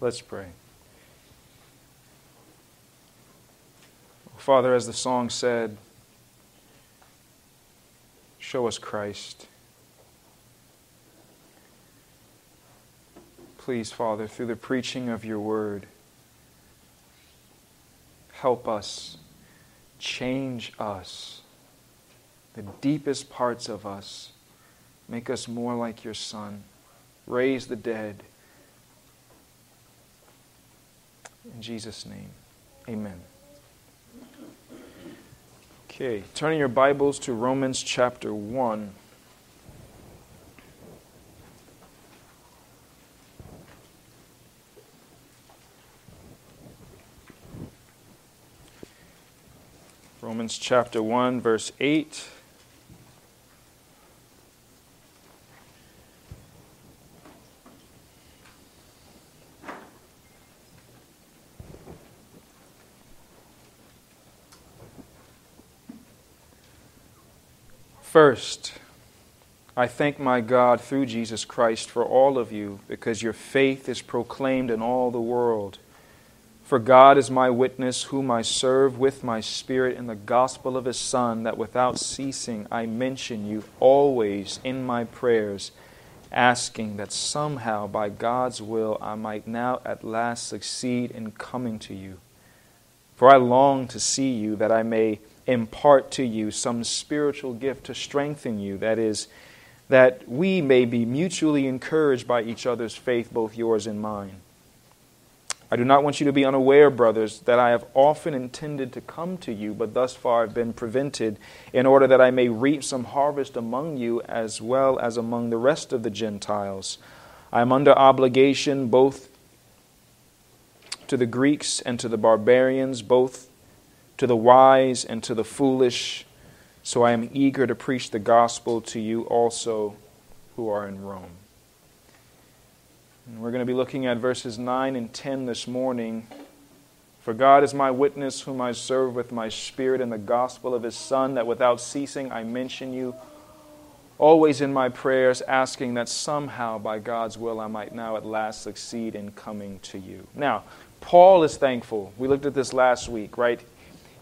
Let's pray. Father, as the song said, show us Christ. Please, Father, through the preaching of your word, help us, change us, the deepest parts of us. Make us more like your Son. Raise the dead. In Jesus' name, amen. Okay, turning your Bibles to Romans chapter 1. Romans chapter 1, verse 8. First, I thank my God through Jesus Christ for all of you, because your faith is proclaimed in all the world. For God is my witness, whom I serve with my spirit in the gospel of his Son, that without ceasing I mention you always in my prayers, asking that somehow by God's will I might now at last succeed in coming to you. For I long to see you, that I may impart to you some spiritual gift to strengthen you, that is, that we may be mutually encouraged by each other's faith, both yours and mine. I do not want you to be unaware, brothers, that I have often intended to come to you, but thus far have been prevented, in order that I may reap some harvest among you as well as among the rest of the Gentiles. I am under obligation both to the Greeks and to the barbarians, both to the wise and to the foolish. So I am eager to preach the gospel to you also who are in Rome. And we're going to be looking at verses 9 and 10 this morning. For God is my witness, whom I serve with my spirit in the gospel of his Son, that without ceasing I mention you always in my prayers, asking that somehow by God's will I might now at last succeed in coming to you. Now, Paul is thankful. We looked at this last week, right?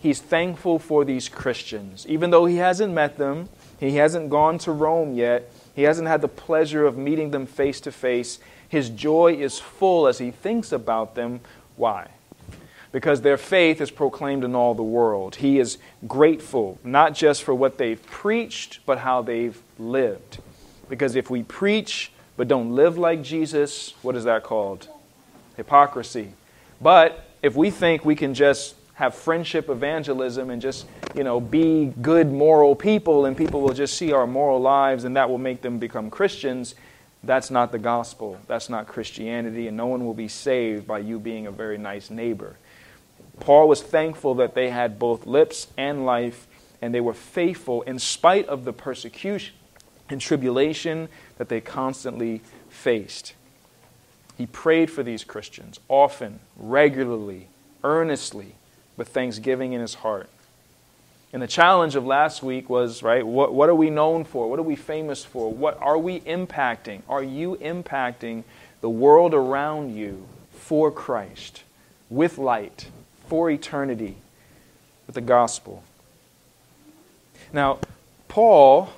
He's thankful for these Christians. Even though he hasn't met them, he hasn't gone to Rome yet, he hasn't had the pleasure of meeting them face to face. His joy is full as he thinks about them. Why? Because their faith is proclaimed in all the world. He is grateful, not just for what they've preached, but how they've lived. Because if we preach but don't live like Jesus, what is that called? Hypocrisy. But if we think we can just have friendship evangelism and just, you know, be good moral people and people will just see our moral lives and that will make them become Christians, that's not the gospel. That's not Christianity, and no one will be saved by you being a very nice neighbor. Paul was thankful that they had both lips and life, and they were faithful in spite of the persecution and tribulation that they constantly faced. He prayed for these Christians often, regularly, earnestly, with thanksgiving in his heart. And the challenge of last week was, right, what, what are we known for? What are we famous for? What are we impacting? Are you impacting the world around you for Christ, with light, for eternity, with the gospel? Now, Paul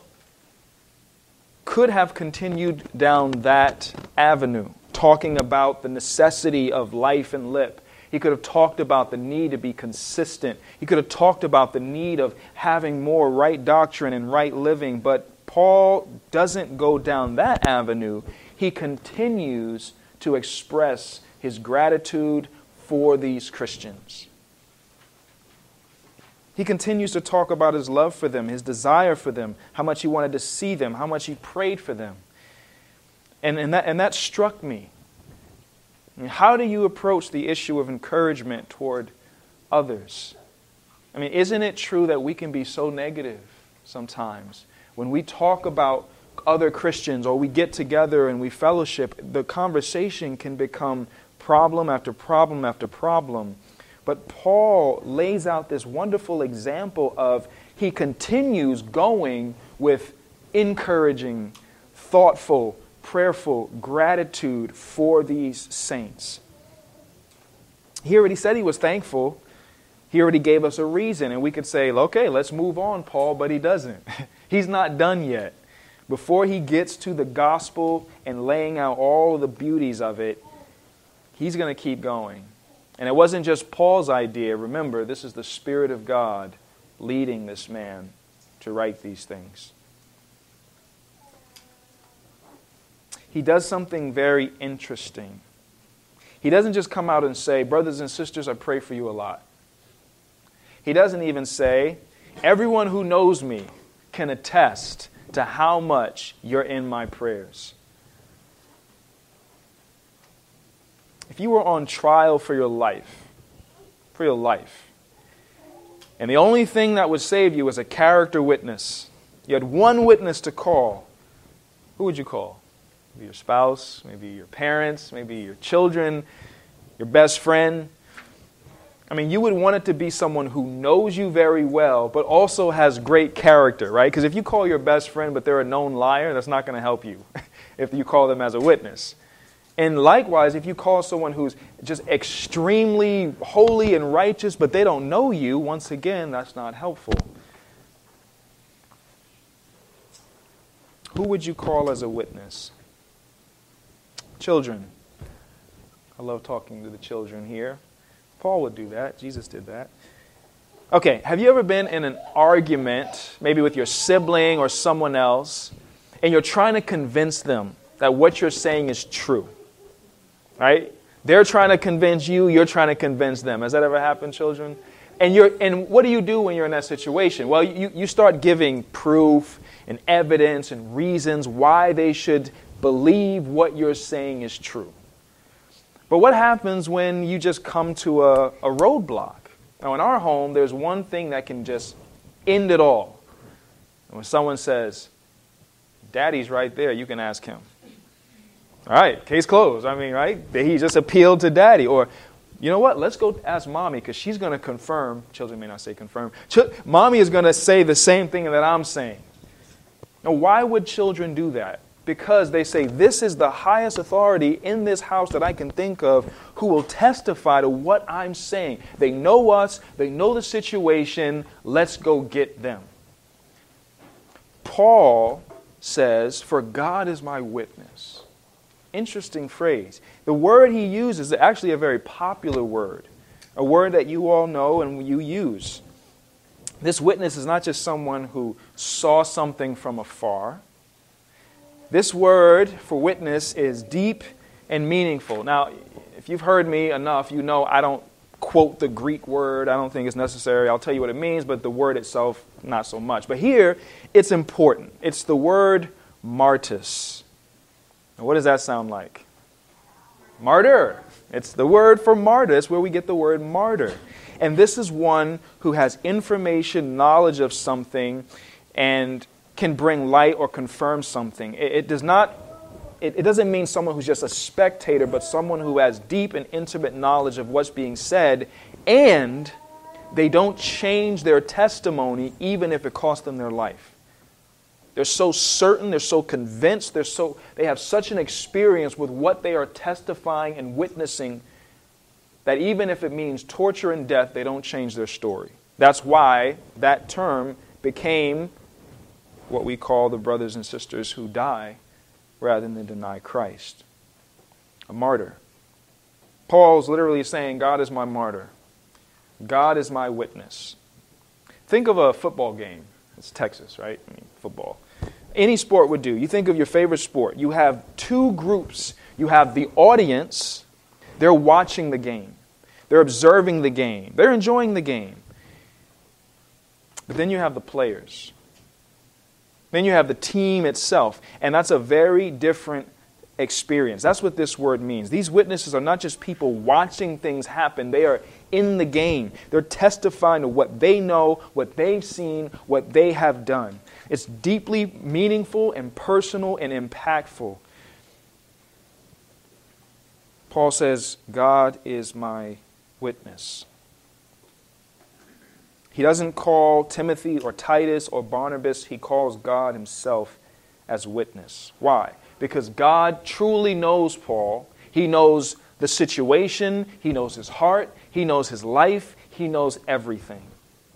could have continued down that avenue, talking about the necessity of life and lip he could have talked about the need to be consistent. He could have talked about the need of having more right doctrine and right living. But Paul doesn't go down that avenue. He continues to express his gratitude for these Christians. He continues to talk about his love for them, his desire for them, how much he wanted to see them, how much he prayed for them. And, and, that, and that struck me How do you approach the issue of encouragement toward others? I mean, isn't it true that we can be so negative sometimes? When we talk about other Christians or we get together and we fellowship, the conversation can become problem after problem after problem. But Paul lays out this wonderful example of he continues going with encouraging, thoughtful, prayerful gratitude for these saints. He already said he was thankful. He already gave us a reason, and we could say, okay, let's move on, Paul, but he doesn't. He's not done yet. Before he gets to the gospel and laying out all the beauties of it, he's going to keep going. And it wasn't just Paul's idea. Remember, this is the Spirit of God leading this man to write these things. He does something very interesting. He doesn't just come out and say, Brothers and sisters, I pray for you a lot. He doesn't even say, Everyone who knows me can attest to how much you're in my prayers. If you were on trial for your life, for your life, and the only thing that would save you was a character witness, you had one witness to call, who would you call? Maybe your spouse, maybe your parents, maybe your children, your best friend. I mean, you would want it to be someone who knows you very well, but also has great character, right? Because if you call your best friend, but they're a known liar, that's not going to help you if you call them as a witness. And likewise, if you call someone who's just extremely holy and righteous, but they don't know you, once again, that's not helpful. Who would you call as a witness? Children. I love talking to the children here. Paul would do that. Jesus did that. Okay, have you ever been in an argument, maybe with your sibling or someone else, and you're trying to convince them that what you're saying is true? Right? They're trying to convince you, you're trying to convince them. Has that ever happened, children? And, you're, and what do you do when you're in that situation? Well, you, you start giving proof and evidence and reasons why they should believe what you're saying is true. But what happens when you just come to a, a roadblock? Now, in our home, there's one thing that can just end it all. And when someone says, Daddy's right there, you can ask him. All right, case closed. I mean, right? He just appealed to daddy. Or, you know what? Let's go ask mommy because she's going to confirm. Children may not say confirm. Ch- mommy is going to say the same thing that I'm saying. Now, why would children do that? Because they say, This is the highest authority in this house that I can think of who will testify to what I'm saying. They know us, they know the situation, let's go get them. Paul says, For God is my witness. Interesting phrase. The word he uses is actually a very popular word, a word that you all know and you use. This witness is not just someone who saw something from afar this word for witness is deep and meaningful. Now, if you've heard me enough, you know I don't quote the Greek word. I don't think it's necessary. I'll tell you what it means, but the word itself, not so much. But here, it's important. It's the word martus. Now, what does that sound like? Martyr. It's the word for martyr. Where we get the word martyr. And this is one who has information, knowledge of something, and can bring light or confirm something. It, it does not it, it, doesn't mean someone who's just a spectator, but someone who has deep and intimate knowledge of what's being said, and they don't change their testimony even if it costs them their life. They're so certain, they're so convinced, they're so, they have such an experience with what they are testifying and witnessing that even if it means torture and death, they don't change their story. That's why that term became what we call the brothers and sisters who die rather than deny Christ. A martyr. Paul's literally saying, God is my martyr. God is my witness. Think of a football game. It's Texas, right? I mean, football. Any sport would do. You think of your favorite sport. You have two groups. You have the audience, they're watching the game, they're observing the game, they're enjoying the game. But then you have the players. Then you have the team itself, and that's a very different experience. That's what this word means. These witnesses are not just people watching things happen, they are in the game. They're testifying to what they know, what they've seen, what they have done. It's deeply meaningful and personal and impactful. Paul says, God is my witness. He doesn't call Timothy or Titus or Barnabas, he calls God himself as witness. Why? Because God truly knows Paul. He knows the situation, He knows his heart, He knows his life, He knows everything.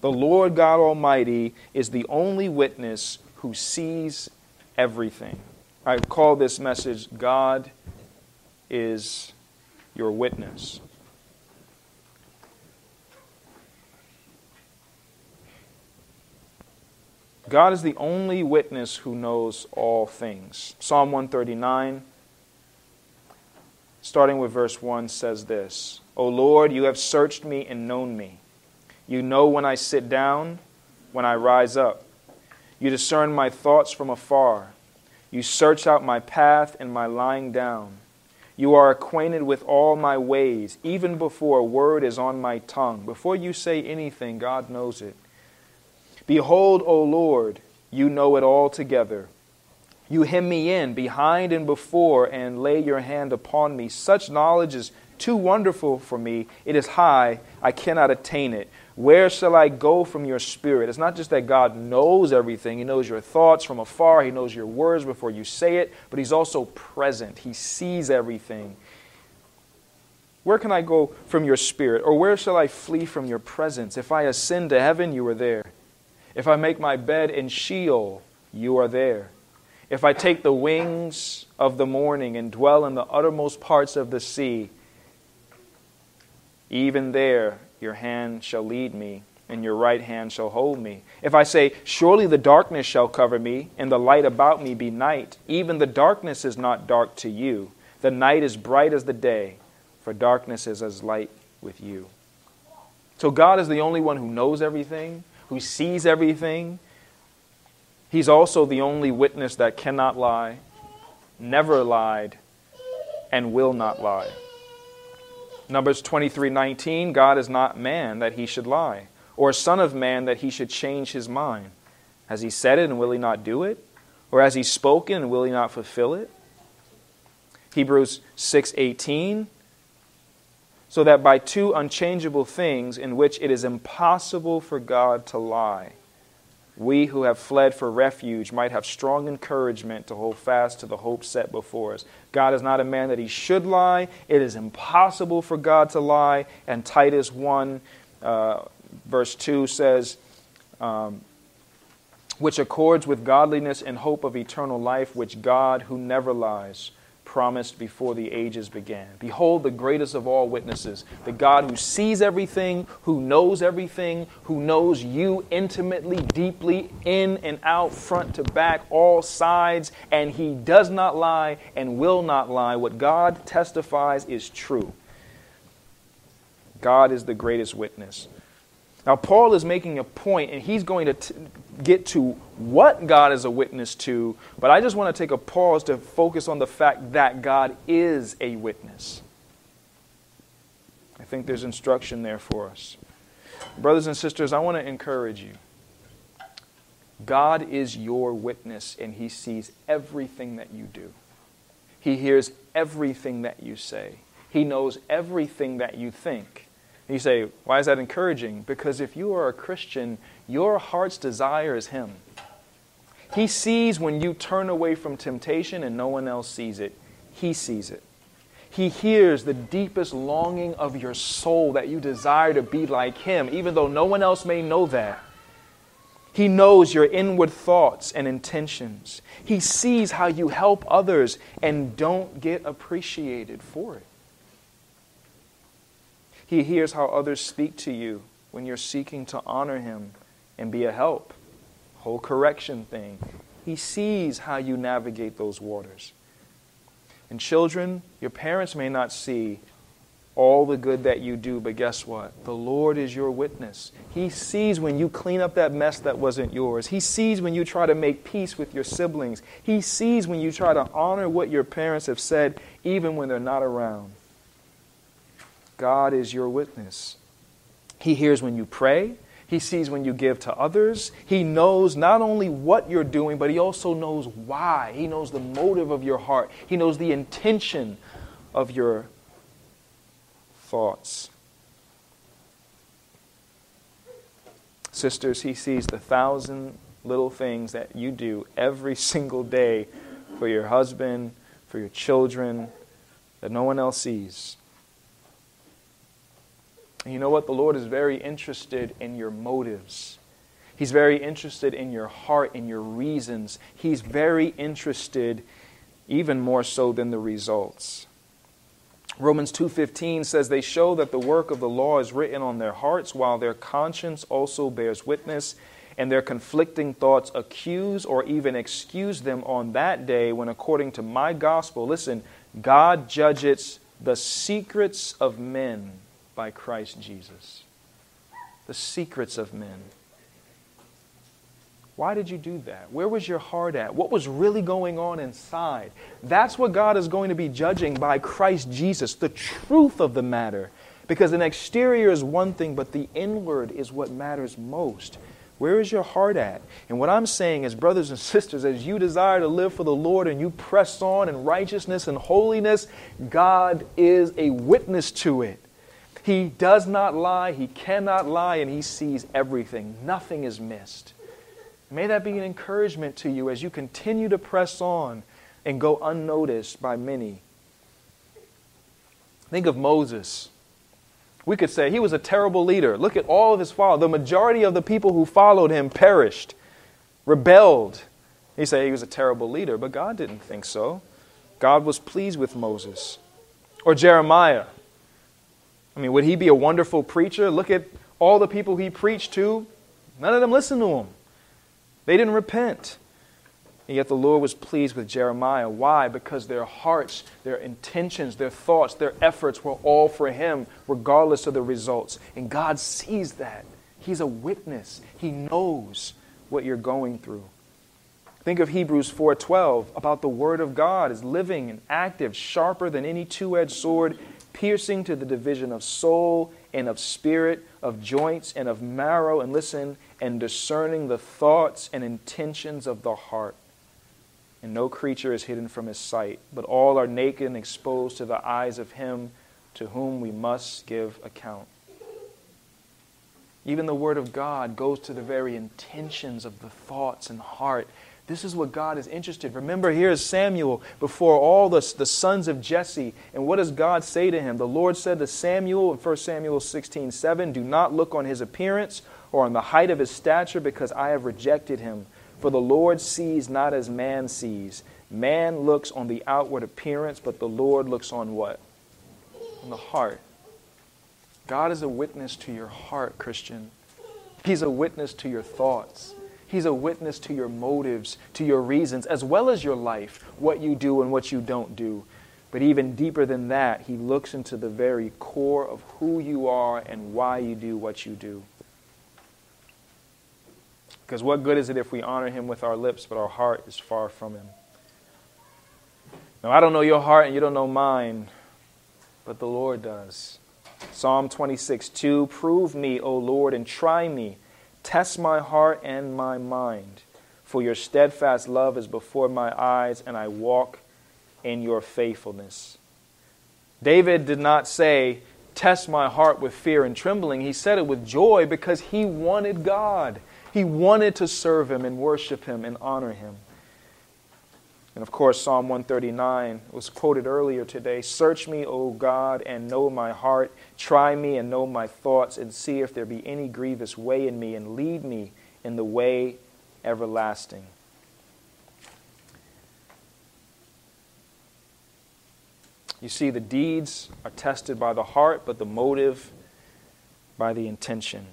The Lord God Almighty is the only witness who sees everything. I call this message God is your witness. God is the only witness who knows all things. Psalm 139, starting with verse 1, says this O Lord, you have searched me and known me. You know when I sit down, when I rise up. You discern my thoughts from afar. You search out my path and my lying down. You are acquainted with all my ways, even before a word is on my tongue. Before you say anything, God knows it. Behold, O Lord, you know it all together. You hem me in behind and before and lay your hand upon me. Such knowledge is too wonderful for me. It is high, I cannot attain it. Where shall I go from your spirit? It's not just that God knows everything, He knows your thoughts from afar, He knows your words before you say it, but He's also present. He sees everything. Where can I go from your spirit? Or where shall I flee from your presence? If I ascend to heaven, you are there. If I make my bed in Sheol, you are there. If I take the wings of the morning and dwell in the uttermost parts of the sea, even there your hand shall lead me, and your right hand shall hold me. If I say, Surely the darkness shall cover me, and the light about me be night, even the darkness is not dark to you. The night is bright as the day, for darkness is as light with you. So God is the only one who knows everything, who sees everything. He's also the only witness that cannot lie, never lied, and will not lie. Numbers 23:19 God is not man that he should lie, or son of man that he should change his mind. Has he said it and will he not do it? Or has he spoken and will he not fulfill it? Hebrews 6:18 so that by two unchangeable things in which it is impossible for God to lie, we who have fled for refuge might have strong encouragement to hold fast to the hope set before us. God is not a man that he should lie. It is impossible for God to lie. And Titus 1, uh, verse 2 says, um, which accords with godliness and hope of eternal life, which God, who never lies, promised before the ages began. Behold, the greatest of all witnesses, the God who sees everything, who knows everything, who knows you intimately, deeply, in and out, front to back, all sides, and he does not lie and will not lie. What God testifies is true. God is the greatest witness. Now, Paul is making a point, and he's going to t- get to what God is a witness to, but I just want to take a pause to focus on the fact that God is a witness. I think there's instruction there for us. Brothers and sisters, I want to encourage you. God is your witness, and He sees everything that you do. He hears everything that you say. He knows everything that you think. You say, why is that encouraging? Because if you are a Christian, your heart's desire is Him. He sees when you turn away from temptation and no one else sees it. He sees it. He hears the deepest longing of your soul that you desire to be like Him, even though no one else may know that. He knows your inward thoughts and intentions. He sees how you help others and don't get appreciated for it. He hears how others speak to you when you're seeking to honor Him and be a help. Whole correction thing. He sees how you navigate those waters. And children, your parents may not see all the good that you do, but guess what? The Lord is your witness. He sees when you clean up that mess that wasn't yours. He sees when you try to make peace with your siblings. He sees when you try to honor what your parents have said, even when they're not around. God is your witness. He hears when you pray. He sees when you give to others. He knows not only what you're doing, but He also knows why. He knows the motive of your heart. He knows the intention of your thoughts. Sisters, He sees the thousand little things that you do every single day for your husband, for your children, that no one else sees. And you know what? The Lord is very interested in your motives. He's very interested in your heart, in your reasons. He's very interested even more so than the results. Romans 2:15 says they show that the work of the law is written on their hearts while their conscience also bears witness and their conflicting thoughts accuse or even excuse them on that day when according to my gospel listen God judges the secrets of men by Christ Jesus the secrets of men why did you do that? Where was your heart at? What was really going on inside? That's what God is going to be judging by Christ Jesus, the truth of the matter. Because an exterior is one thing, but the inward is what matters most. Where is your heart at? And what I'm saying is, brothers and sisters, as you desire to live for the Lord and you press on in righteousness and holiness, God is a witness to it. He does not lie, He cannot lie, and He sees everything. Nothing is missed. May that be an encouragement to you as you continue to press on and go unnoticed by many. Think of Moses. We could say he was a terrible leader. Look at all of his followers. The majority of the people who followed him perished, rebelled. He said he was a terrible leader, but God didn't think so. God was pleased with Moses. Or Jeremiah. I mean, would he be a wonderful preacher? Look at all the people he preached to. None of them listened to him. They didn't repent. And yet the Lord was pleased with Jeremiah. Why? Because their hearts, their intentions, their thoughts, their efforts were all for Him, regardless of the results. And God sees that. He's a witness. He knows what you're going through. Think of Hebrews 4:12 about the word of God is living and active, sharper than any two-edged sword, piercing to the division of soul and of spirit, of joints and of marrow, and listen, and discerning the thoughts and intentions of the heart. And no creature is hidden from his sight, but all are naked and exposed to the eyes of him to whom we must give account. Even the Word of God goes to the very intentions of the thoughts and heart this is what God is interested. Remember, here is Samuel before all the, the sons of Jesse. And what does God say to him? The Lord said to Samuel in 1 Samuel 16 7, Do not look on his appearance or on the height of his stature, because I have rejected him. For the Lord sees not as man sees. Man looks on the outward appearance, but the Lord looks on what? On the heart. God is a witness to your heart, Christian. He's a witness to your thoughts. He's a witness to your motives, to your reasons, as well as your life, what you do and what you don't do. But even deeper than that, He looks into the very core of who you are and why you do what you do. Because what good is it if we honor Him with our lips, but our heart is far from Him? Now, I don't know your heart and you don't know mine, but the Lord does. Psalm 26 2 Prove me, O Lord, and try me Test my heart and my mind, for your steadfast love is before my eyes, and I walk in your faithfulness. David did not say, Test my heart with fear and trembling. He said it with joy because he wanted God. He wanted to serve him and worship him and honor him. And of course, Psalm 139 was quoted earlier today Search me, O God, and know my heart. Try me and know my thoughts, and see if there be any grievous way in me, and lead me in the way everlasting. You see, the deeds are tested by the heart, but the motive by the intention.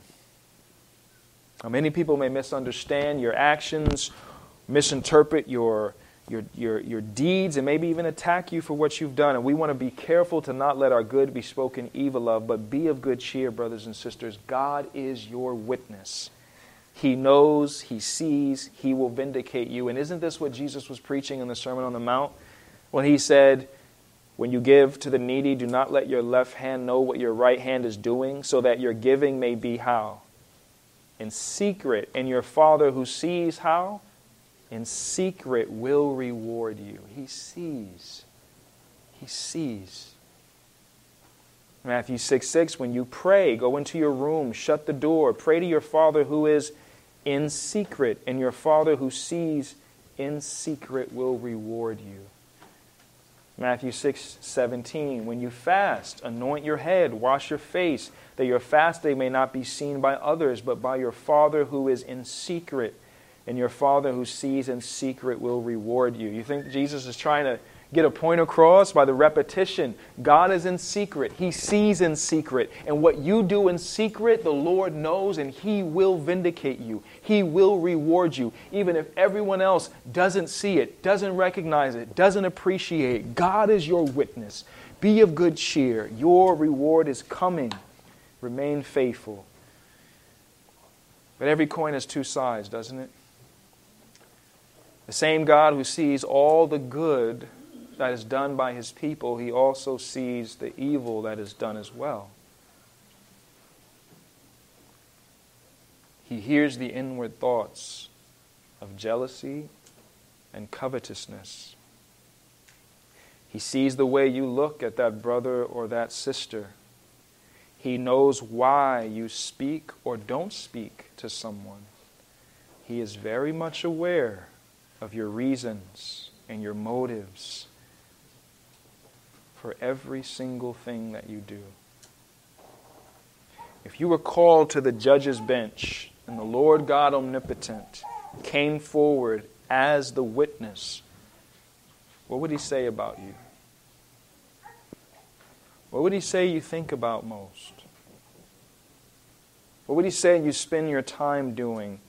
Now, many people may misunderstand your actions, misinterpret your your, your, your deeds and maybe even attack you for what you've done. And we want to be careful to not let our good be spoken evil of, but be of good cheer, brothers and sisters. God is your witness. He knows, He sees, He will vindicate you. And isn't this what Jesus was preaching in the Sermon on the Mount? When He said, When you give to the needy, do not let your left hand know what your right hand is doing, so that your giving may be how? In secret. And your Father who sees how? In secret will reward you. He sees. He sees. Matthew 6 6, when you pray, go into your room, shut the door, pray to your Father who is in secret, and your Father who sees in secret will reward you. Matthew 6 17. When you fast, anoint your head, wash your face, that your fasting may not be seen by others, but by your Father who is in secret. And your Father who sees in secret will reward you. You think Jesus is trying to get a point across by the repetition. God is in secret, He sees in secret. And what you do in secret, the Lord knows, and He will vindicate you. He will reward you. Even if everyone else doesn't see it, doesn't recognize it, doesn't appreciate it, God is your witness. Be of good cheer. Your reward is coming. Remain faithful. But every coin has two sides, doesn't it? The same God who sees all the good that is done by his people, he also sees the evil that is done as well. He hears the inward thoughts of jealousy and covetousness. He sees the way you look at that brother or that sister. He knows why you speak or don't speak to someone. He is very much aware of your reasons and your motives for every single thing that you do. If you were called to the judge's bench and the Lord God omnipotent came forward as the witness, what would he say about you? What would he say you think about most? What would he say you spend your time doing?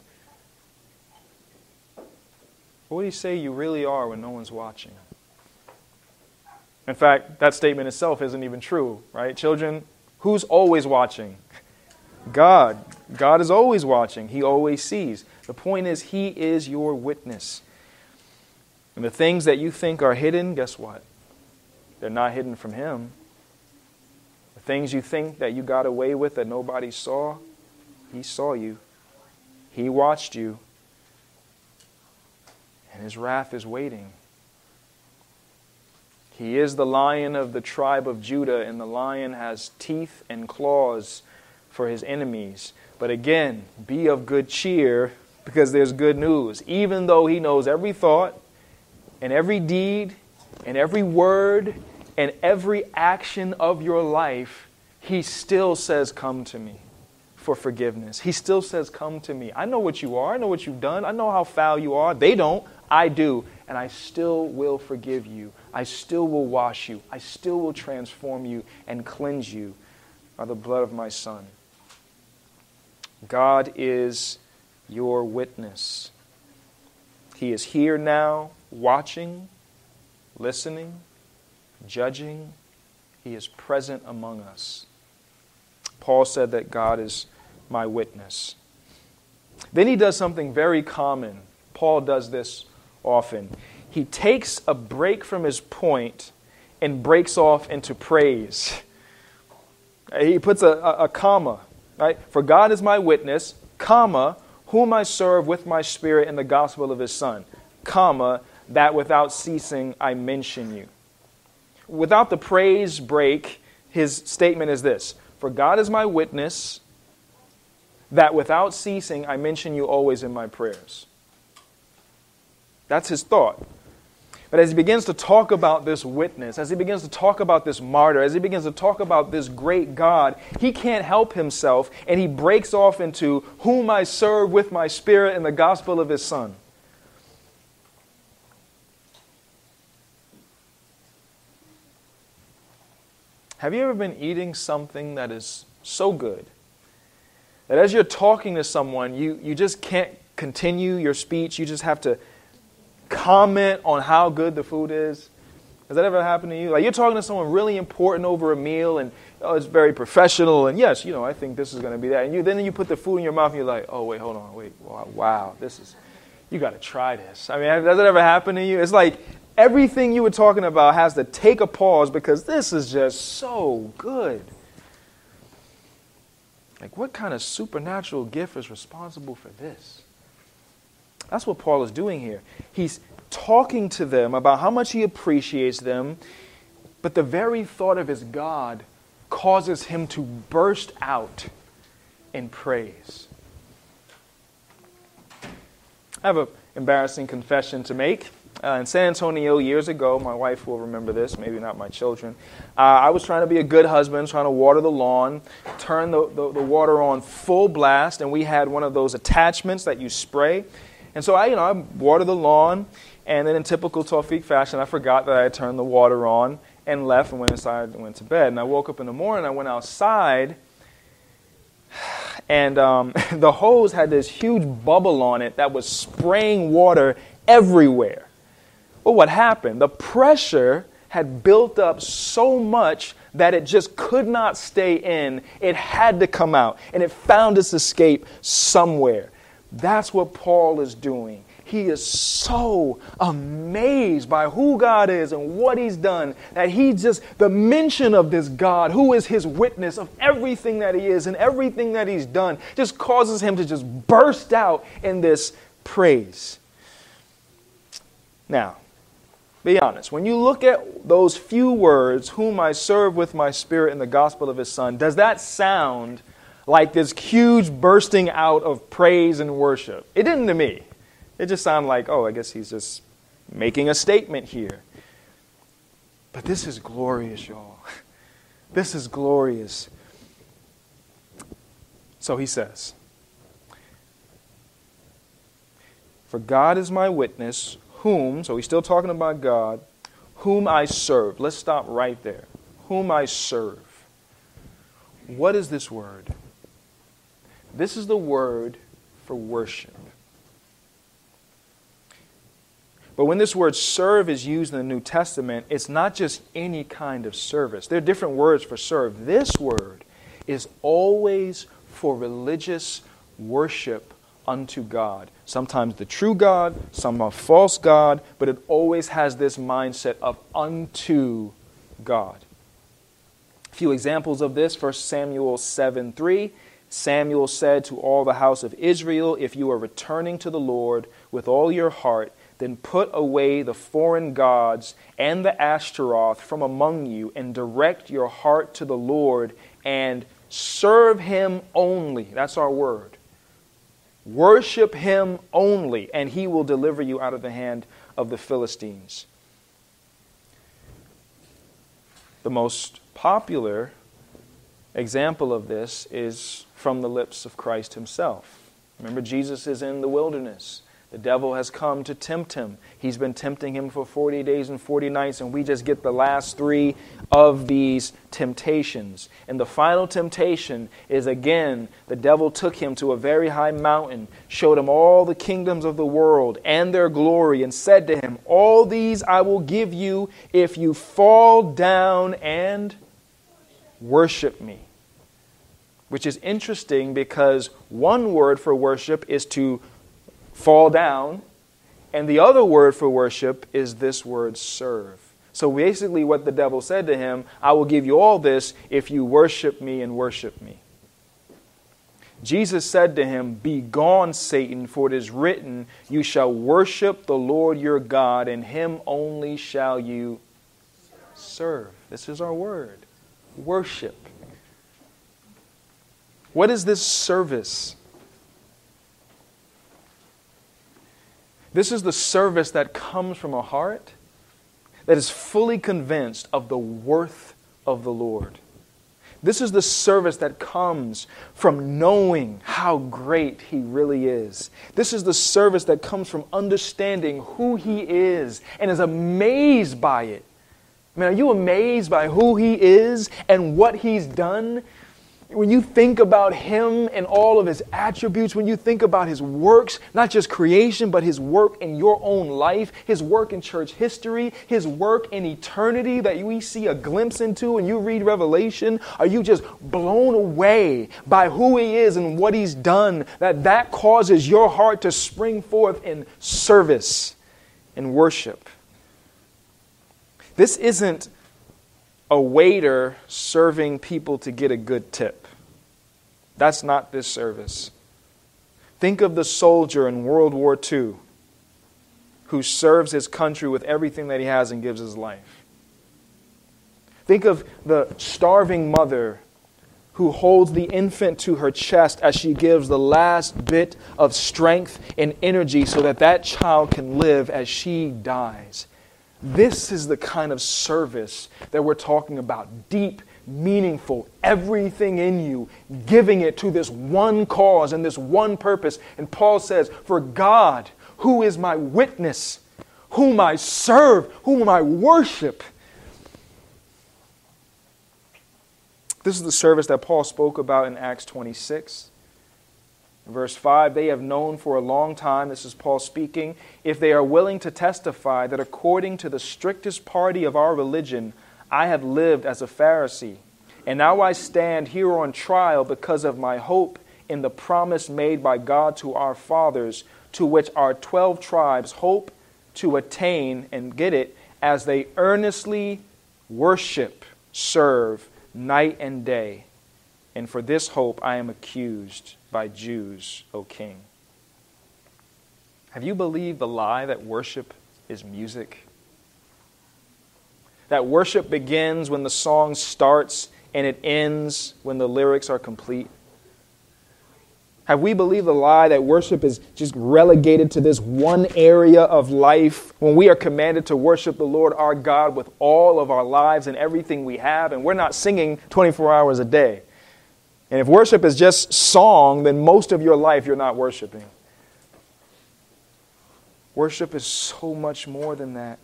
What would he say you really are when no one's watching? In fact, that statement itself isn't even true, right? Children, who's always watching? God. God is always watching. He always sees. The point is, He is your witness. And the things that you think are hidden, guess what? They're not hidden from Him. The things you think that you got away with that nobody saw, He saw you. He watched you. And His wrath is waiting. He is the lion of the tribe of Judah, and the lion has teeth and claws for his enemies. But again, be of good cheer because there's good news. Even though he knows every thought and every deed and every word and every action of your life, he still says, Come to me for forgiveness. He still says, Come to me. I know what you are. I know what you've done. I know how foul you are. They don't. I do. And I still will forgive you. I still will wash you. I still will transform you and cleanse you by the blood of my Son. God is your witness. He is here now, watching, listening, judging. He is present among us. Paul said that God is my witness. Then he does something very common. Paul does this often he takes a break from his point and breaks off into praise. He puts a, a, a, comma, right? For God is my witness, comma, whom I serve with my spirit in the gospel of his Son, comma, that without ceasing I mention you. Without the praise break, his statement is this For God is my witness, that without ceasing I mention you always in my prayers. That's his thought. But as he begins to talk about this witness, as he begins to talk about this martyr, as he begins to talk about this great God, he can't help himself and he breaks off into whom I serve with my spirit in the gospel of his Son. Have you ever been eating something that is so good that as you're talking to someone, you, you just can't continue your speech? You just have to comment on how good the food is? Has that ever happened to you? Like you're talking to someone really important over a meal and oh, it's very professional and yes, you know, I think this is going to be that. And you, then you put the food in your mouth and you're like, oh, wait, hold on, wait, wow, this is, you got to try this. I mean, does that ever happen to you? It's like everything you were talking about has to take a pause because this is just so good. Like, what kind of supernatural gift is responsible for this? That's what Paul is doing here. He's talking to them about how much he appreciates them, but the very thought of his God causes him to burst out in praise. I have an embarrassing confession to make. Uh, in San Antonio years ago, my wife will remember this, maybe not my children. Uh, I was trying to be a good husband, trying to water the lawn, turn the, the, the, water on full blast, and we had one of those attachments that you spray. And so I, you know, I watered the lawn, and then in typical Tawfiq fashion, I forgot that I had turned the water on and left and went inside and went to bed. And I woke up in the morning, I went outside, and um, the hose had this huge bubble on it that was spraying water everywhere. Well, what happened? The pressure had built up so much that it just could not stay in. It had to come out, and it found its escape somewhere. That's what Paul is doing he is so amazed by who God is and what he's done that he just, the mention of this God, who is his witness of everything that he is and everything that he's done, just causes him to just burst out in this praise. Now, be honest. When you look at those few words, whom I serve with my spirit in the gospel of his son, does that sound like this huge bursting out of praise and worship? It didn't to me. It just sounded like, oh, I guess he's just making a statement here. But this is glorious, y'all. This is glorious. So he says, For God is my witness, whom, so he's still talking about God, whom I serve. Let's stop right there. Whom I serve. What is this word? This is the word for worship. But when this word serve is used in the New Testament, it's not just any kind of service. There are different words for serve. This word is always for religious worship unto God. Sometimes the true God, some a false God, but it always has this mindset of unto God. A few examples of this 1 Samuel 7 3. Samuel said to all the house of Israel, If you are returning to the Lord with all your heart, then put away the foreign gods and the Ashtaroth from among you, and direct your heart to the Lord, and serve him only. That's our word. Worship him only, and he will deliver you out of the hand of the Philistines. The most popular example of this is from the lips of Christ himself. Remember, Jesus is in the wilderness. The devil has come to tempt him. He's been tempting him for 40 days and 40 nights, and we just get the last three of these temptations. And the final temptation is again, the devil took him to a very high mountain, showed him all the kingdoms of the world and their glory, and said to him, All these I will give you if you fall down and worship me. Which is interesting because one word for worship is to fall down. And the other word for worship is this word serve. So basically, what the devil said to him, I will give you all this if you worship me and worship me. Jesus said to him, Be gone, Satan, for it is written, You shall worship the Lord your God, and him only shall you serve. This is our word worship. What is this service? This is the service that comes from a heart that is fully convinced of the worth of the Lord. This is the service that comes from knowing how great He really is. This is the service that comes from understanding who He is and is amazed by it. I mean, are you amazed by who He is and what He's done? When you think about Him and all of His attributes, when you think about His works, not just creation, but His work in your own life, His work in church history, His work in eternity that we see a glimpse into and you read Revelation, are you just blown away by who He is and what He's done that that causes your heart to spring forth in service and worship? This isn't a waiter serving people to get a good tip. That's not this service. Think of the soldier in World War II who serves his country with everything that he has and gives his life. Think of the starving mother who holds the infant to her chest as she gives the last bit of strength and energy so that that child can live as she dies. This is the kind of service that we're talking about deep, meaningful, everything in you, giving it to this one cause and this one purpose. And Paul says, For God, who is my witness, whom I serve, whom I worship, This is the service that Paul spoke about in Acts 26. Verse 5 They have known for a long time, this is Paul speaking, if they are willing to testify that according to the strictest party of our religion, I have lived as a Pharisee. And now I stand here on trial because of my hope in the promise made by God to our fathers, to which our 12 tribes hope to attain and get it as they earnestly worship, serve, night and day. And for this hope I am accused by Jews, O king. Have you believed the lie that worship is music? That worship begins when the song starts and it ends when the lyrics are complete? Have we believed the lie that worship is just relegated to this one area of life when we are commanded to worship the Lord our God with all of our lives and everything we have, and we're not singing 24 hours a day? And if worship is just song, then most of your life you're not worshiping. Worship is so much more than that.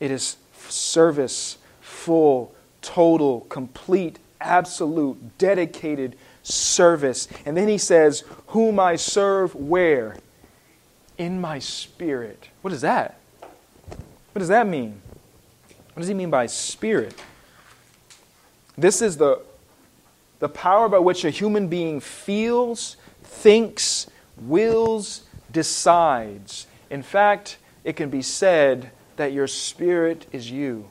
It is service, full, total, complete, absolute, dedicated service. And then he says, Whom I serve where? In my spirit. What is that? What does that mean? What does he mean by spirit? This is the, the power by which a human being feels, thinks, wills, decides. In fact, it can be said that your spirit is you.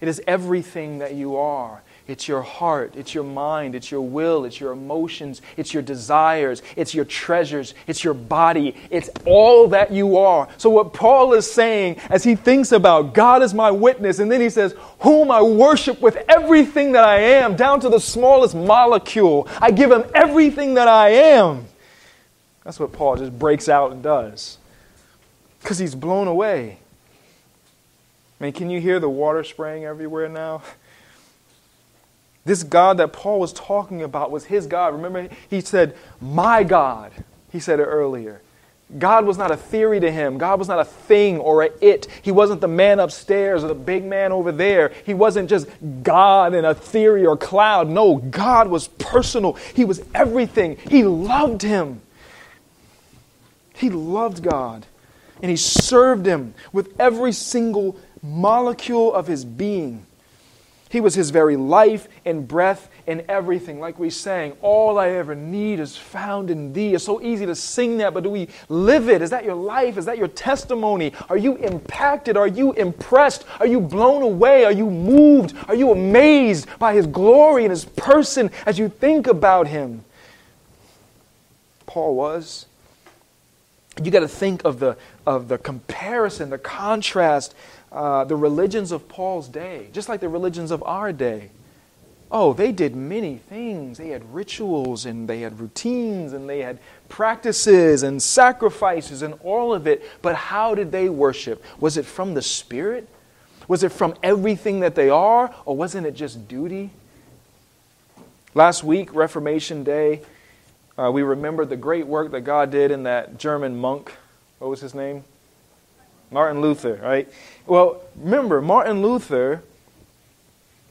It is everything that you are. It's your heart, it's your mind, it's your will, it's your emotions, it's your desires, it's your treasures, it's your body, it's all that you are. So, what Paul is saying as he thinks about God is my witness, and then he says, Whom I worship with everything that I am, down to the smallest molecule, I give him everything that I am. That's what Paul just breaks out and does because he's blown away. I mean, can you hear the water spraying everywhere now? This God that Paul was talking about was his God. Remember, he said, My God. He said it earlier. God was not a theory to him. God was not a thing or a it. He wasn't the man upstairs or the big man over there. He wasn't just God in a theory or cloud. No, God was personal. He was everything. He loved him. He loved God. And he served him with every single molecule of his being. He was his very life and breath and everything. Like we sang, all I ever need is found in thee. It's so easy to sing that, but do we live it? Is that your life? Is that your testimony? Are you impacted? Are you impressed? Are you blown away? Are you moved? Are you amazed by his glory and his person as you think about him? Paul was. You got to think of the, of the comparison, the contrast uh, the religions of Paul's day, just like the religions of our day. Oh, they did many things. They had rituals and they had routines and they had practices and sacrifices and all of it. But how did they worship? Was it from the Spirit? Was it from everything that they are? Or wasn't it just duty? Last week, Reformation Day, uh, we remember the great work that God did in that German monk. What was his name? Martin Luther, right? Well, remember, Martin Luther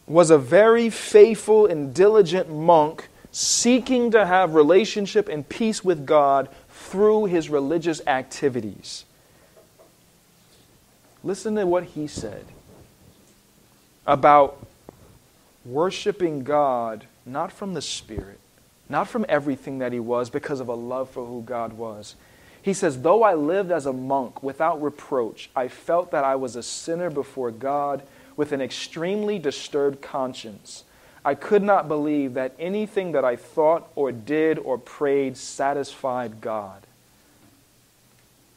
was a very faithful and diligent monk seeking to have relationship and peace with God through his religious activities. Listen to what he said about worshiping God not from the Spirit, not from everything that he was, because of a love for who God was. He says, Though I lived as a monk without reproach, I felt that I was a sinner before God with an extremely disturbed conscience. I could not believe that anything that I thought or did or prayed satisfied God.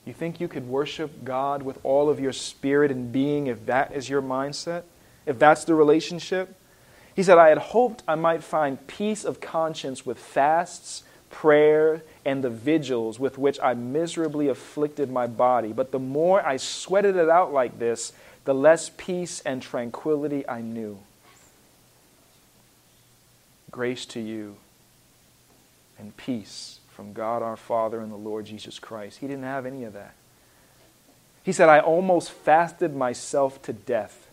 You think you could worship God with all of your spirit and being if that is your mindset? If that's the relationship? He said, I had hoped I might find peace of conscience with fasts, prayer, and the vigils with which I miserably afflicted my body. But the more I sweated it out like this, the less peace and tranquility I knew. Grace to you and peace from God our Father and the Lord Jesus Christ. He didn't have any of that. He said, I almost fasted myself to death.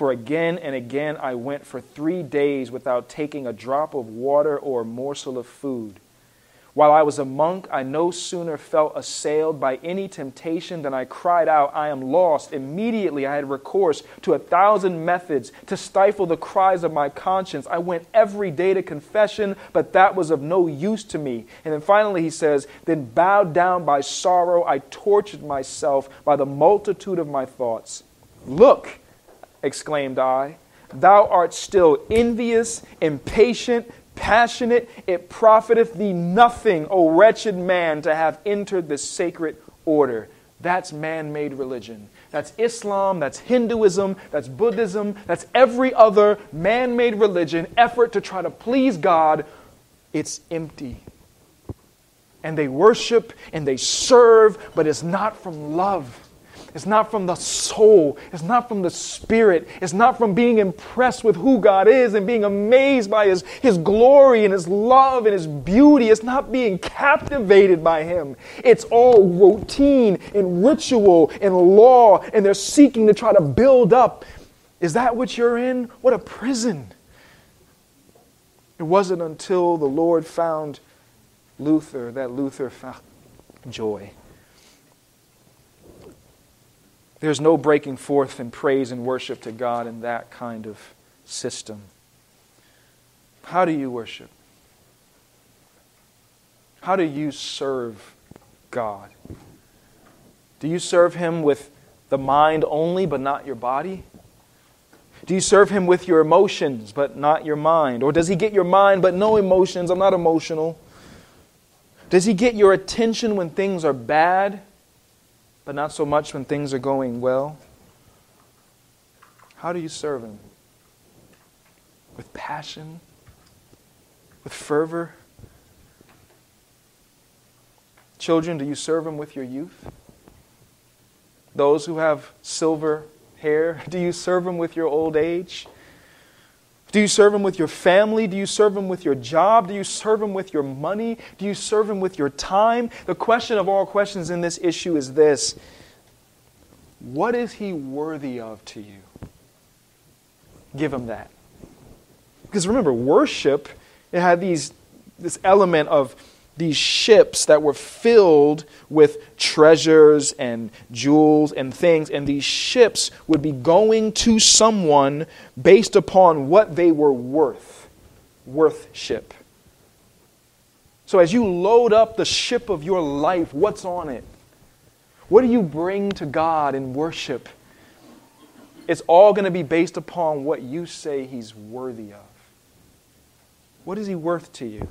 For again and again I went for three days without taking a drop of water or a morsel of food. While I was a monk, I no sooner felt assailed by any temptation than I cried out, I am lost. Immediately I had recourse to a thousand methods to stifle the cries of my conscience. I went every day to confession, but that was of no use to me. And then finally he says, Then bowed down by sorrow, I tortured myself by the multitude of my thoughts. Look, exclaimed I. Thou art still envious, impatient, passionate. It profiteth thee nothing, O wretched man, to have entered the sacred order. That's man made religion. That's Islam, that's Hinduism, that's Buddhism, that's every other man made religion, effort to try to please God. It's empty. And they worship and they serve, but it's not from love. It's not from the soul. It's not from the spirit. It's not from being impressed with who God is and being amazed by His, His glory and His love and His beauty. It's not being captivated by Him. It's all routine and ritual and law, and they're seeking to try to build up. Is that what you're in? What a prison. It wasn't until the Lord found Luther that Luther found joy. There's no breaking forth in praise and worship to God in that kind of system. How do you worship? How do you serve God? Do you serve Him with the mind only, but not your body? Do you serve Him with your emotions, but not your mind? Or does He get your mind, but no emotions? I'm not emotional. Does He get your attention when things are bad, but not so much when things are going well? How do you serve Him? With passion? With fervor? Children, do you serve Him with your youth? Those who have silver hair, do you serve Him with your old age? Do you serve Him with your family? Do you serve Him with your job? Do you serve Him with your money? Do you serve Him with your time? The question of all questions in this issue is this What is He worthy of to you? Give Him that. Because remember, worship, it had these, this element of these ships that were filled with treasures and jewels and things, and these ships would be going to someone based upon what they were worth. Worth ship. So as you load up the ship of your life, what's on it? What do you bring to God in worship? It's all going to be based upon what you say He's worthy of. What is He worth to you?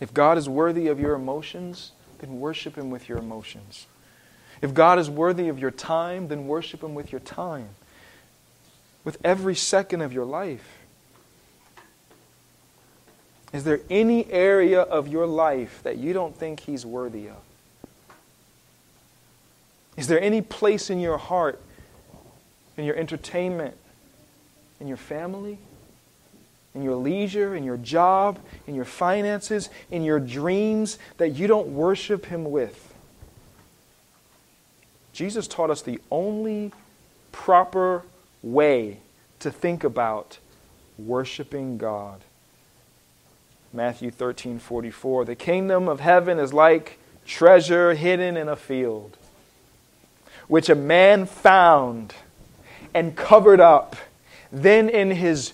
If God is worthy of your emotions, then worship Him with your emotions. If God is worthy of your time, then worship Him with your time, with every second of your life. Is there any area of your life that you don't think He's worthy of? Is there any place in your heart, in your entertainment, in your family, in your leisure, in your job, in your finances, in your dreams that you don't worship Him with. Jesus taught us the only proper way to think about worshiping God. Matthew 13 44. The kingdom of heaven is like treasure hidden in a field, which a man found and covered up. Then in his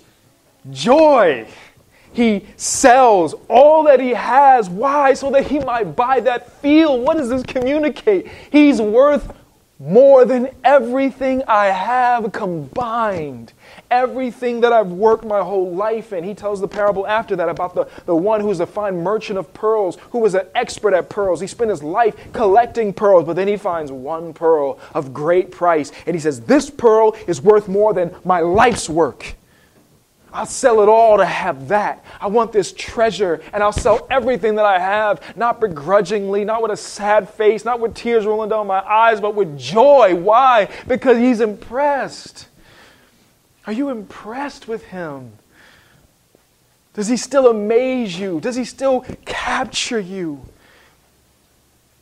joy. He sells all that he has. Why? So that he might buy that field. What does this communicate? He's worth more than everything I have combined. Everything that I've worked my whole life in. He tells the parable after that about the, the one who's a fine merchant of pearls, who was an expert at pearls. He spent his life collecting pearls, but then he finds one pearl of great price. And he says, This pearl is worth more than my life's work. I'll sell it all to have that. I want this treasure, and I'll sell everything that I have, not begrudgingly, not with a sad face, not with tears rolling down my eyes, but with joy. Why? Because he's impressed. Are you impressed with him? Does he still amaze you? Does he still capture you?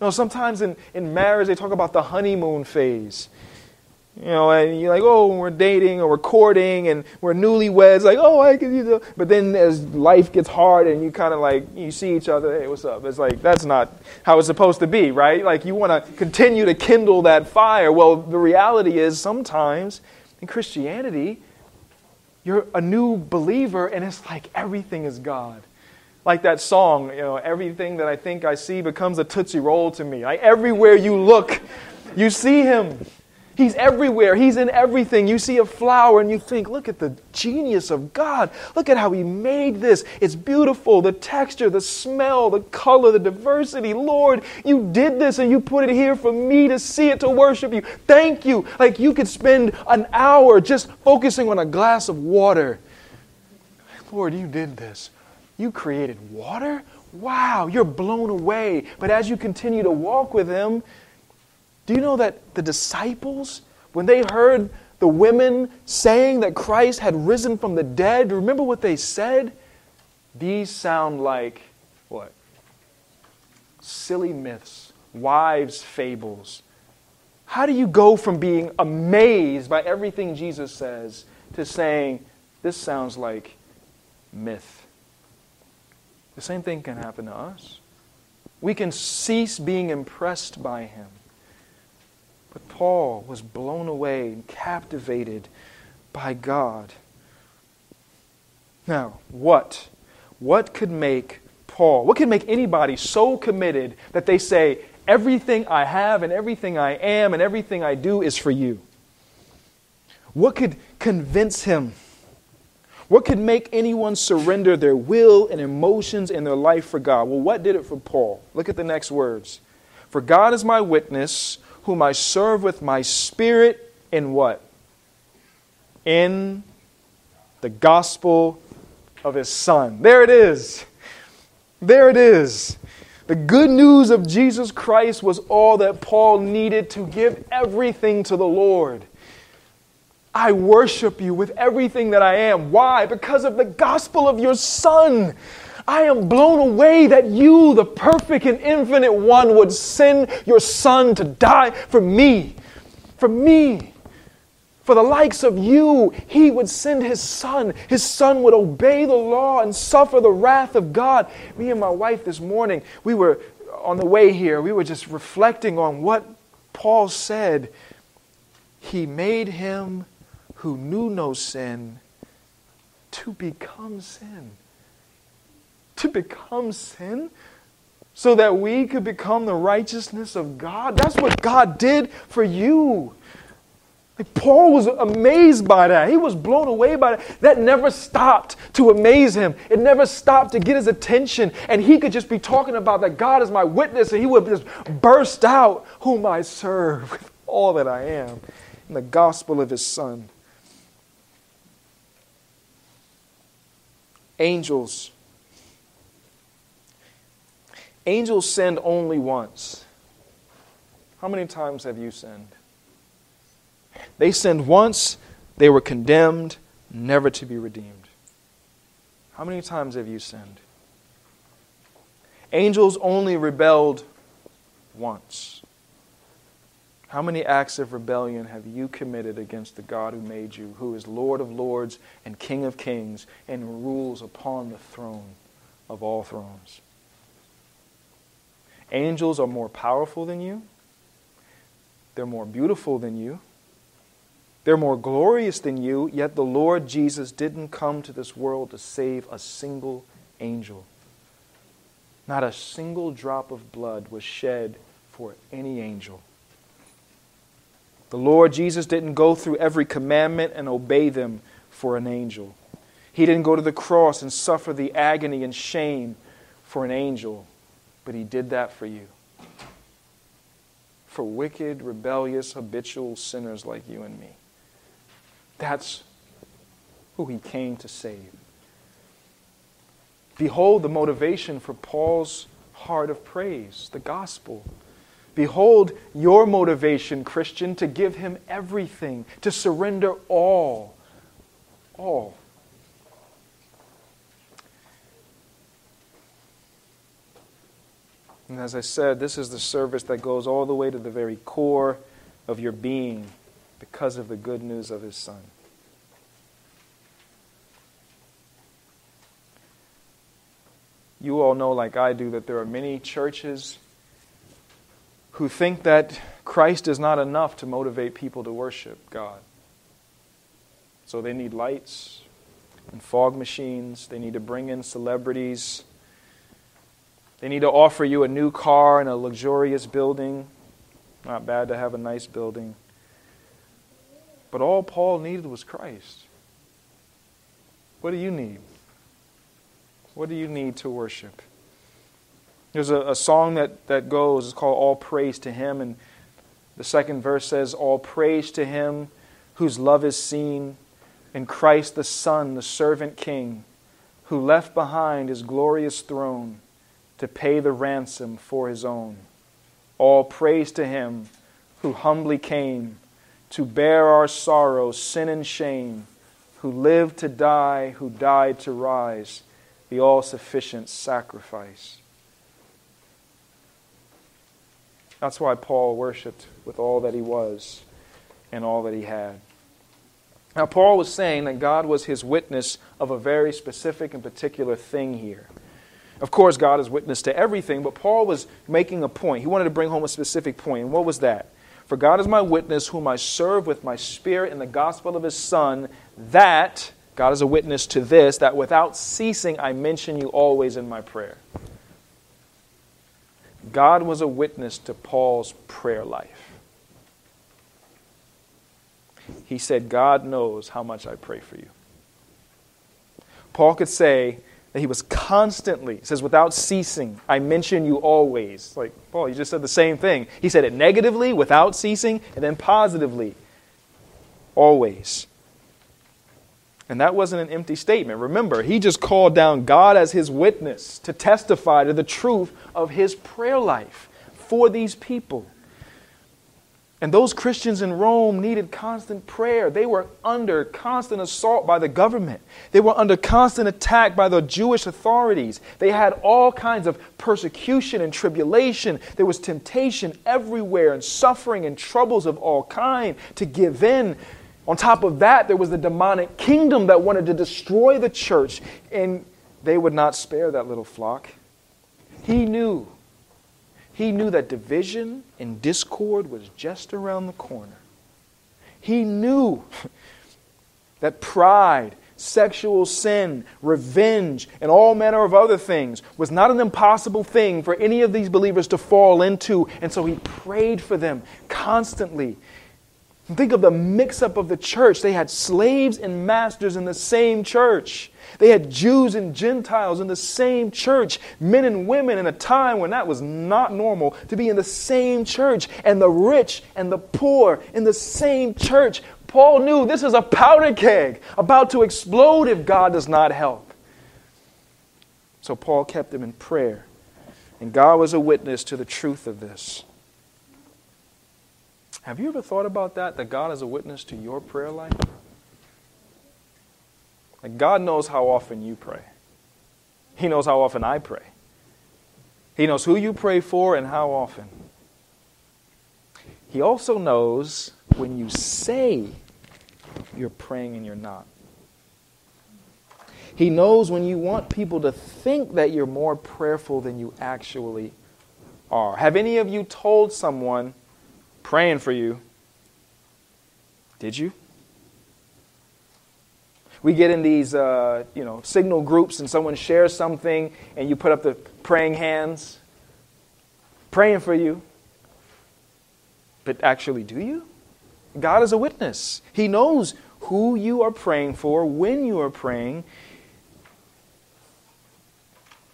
No, sometimes in, in marriage they talk about the honeymoon phase. You know, and you're like, oh, we're dating or we're courting and we're newlyweds. Like, oh, I can, you know. But then as life gets hard and you kind of like, you see each other, hey, what's up? It's like, that's not how it's supposed to be, right? Like, you want to continue to kindle that fire. Well, the reality is sometimes in Christianity, you're a new believer and it's like everything is God like that song, you know, everything that I think I see becomes a Tootsie Roll to me. I, everywhere you look, you see him. He's everywhere. He's in everything. You see a flower and you think, look at the genius of God. Look at how He made this. It's beautiful. The texture, the smell, the color, the diversity. Lord, you did this and you put it here for me to see it, to worship you. Thank you. Like you could spend an hour just focusing on a glass of water. Lord, you did this. You created water? Wow, you're blown away. But as you continue to walk with Him, do you know that the disciples, when they heard the women saying that Christ had risen from the dead, remember what they said? These sound like what? Silly myths, wives' fables. How do you go from being amazed by everything Jesus says to saying, this sounds like myth? The same thing can happen to us. We can cease being impressed by him. Paul was blown away and captivated by God. Now, what? What could make Paul, what could make anybody so committed that they say, everything I have and everything I am and everything I do is for you? What could convince him? What could make anyone surrender their will and emotions and their life for God? Well, what did it for Paul? Look at the next words. For God is my witness whom I serve with my spirit in what? In the gospel of his son. There it is. There it is. The good news of Jesus Christ was all that Paul needed to give everything to the Lord. I worship you with everything that I am. Why? Because of the gospel of your Son. I am blown away that you, the perfect and infinite one, would send your son to die for me. For me. For the likes of you, he would send his son. His son would obey the law and suffer the wrath of God. Me and my wife this morning, we were on the way here, we were just reflecting on what Paul said. He made him who knew no sin to become sin to become sin so that we could become the righteousness of God. That's what God did for you. Like Paul was amazed by that. He was blown away by that. That never stopped to amaze him. It never stopped to get his attention. And he could just be talking about that God is my witness, and he would just burst out, Whom I serve with all that I am, in the gospel of his Son. Angels Angels sinned only once. How many times have you sinned? They sinned once, they were condemned, never to be redeemed. How many times have you sinned? Angels only rebelled once. How many acts of rebellion have you committed against the God who made you, who is Lord of lords and King of kings, and rules upon the throne of all thrones? Angels are more powerful than you. They're more beautiful than you. They're more glorious than you, yet the Lord Jesus didn't come to this world to save a single angel. Not a single drop of blood was shed for any angel. The Lord Jesus didn't go through every commandment and obey them for an angel. He didn't go to the cross and suffer the agony and shame for an angel, but He did that for you. For wicked, rebellious, habitual sinners like you and me. That's who He came to save. Behold the motivation for Paul's heart of praise, the gospel. Behold your motivation, Christian, to give him everything, to surrender all. All. And as I said, this is the service that goes all the way to the very core of your being because of the good news of his Son. You all know, like I do, that there are many churches who think that Christ is not enough to motivate people to worship God. So they need lights and fog machines, they need to bring in celebrities, they need to offer you a new car and a luxurious building. Not bad to have a nice building. But all Paul needed was Christ. What do you need? What do you need to worship? There's a, a song that, that goes, it's called All Praise to Him. And the second verse says, All praise to Him whose love is seen in Christ the Son, the servant King, who left behind his glorious throne to pay the ransom for his own. All praise to Him who humbly came to bear our sorrow, sin, and shame, who lived to die, who died to rise the all sufficient sacrifice. That's why Paul worshiped with all that he was and all that he had. Now, Paul was saying that God was his witness of a very specific and particular thing here. Of course, God is witness to everything, but Paul was making a point. He wanted to bring home a specific point. And what was that? For God is my witness, whom I serve with my spirit in the gospel of his Son, that God is a witness to this that without ceasing I mention you always in my prayer. God was a witness to Paul's prayer life. He said, God knows how much I pray for you. Paul could say that he was constantly, says, without ceasing, I mention you always. Like, Paul, you just said the same thing. He said it negatively, without ceasing, and then positively, always. And that wasn't an empty statement. Remember, he just called down God as his witness to testify to the truth of his prayer life for these people. And those Christians in Rome needed constant prayer. They were under constant assault by the government. They were under constant attack by the Jewish authorities. They had all kinds of persecution and tribulation. There was temptation everywhere and suffering and troubles of all kind to give in on top of that, there was the demonic kingdom that wanted to destroy the church, and they would not spare that little flock. He knew. He knew that division and discord was just around the corner. He knew that pride, sexual sin, revenge, and all manner of other things was not an impossible thing for any of these believers to fall into. And so he prayed for them constantly. Think of the mix up of the church. They had slaves and masters in the same church. They had Jews and Gentiles in the same church, men and women in a time when that was not normal to be in the same church, and the rich and the poor in the same church. Paul knew this is a powder keg about to explode if God does not help. So Paul kept them in prayer, and God was a witness to the truth of this. Have you ever thought about that? That God is a witness to your prayer life? Like God knows how often you pray. He knows how often I pray. He knows who you pray for and how often. He also knows when you say you're praying and you're not. He knows when you want people to think that you're more prayerful than you actually are. Have any of you told someone, praying for you. Did you? We get in these, uh, you know, signal groups and someone shares something and you put up the praying hands, praying for you. But actually, do you? God is a witness. He knows who you are praying for, when you are praying.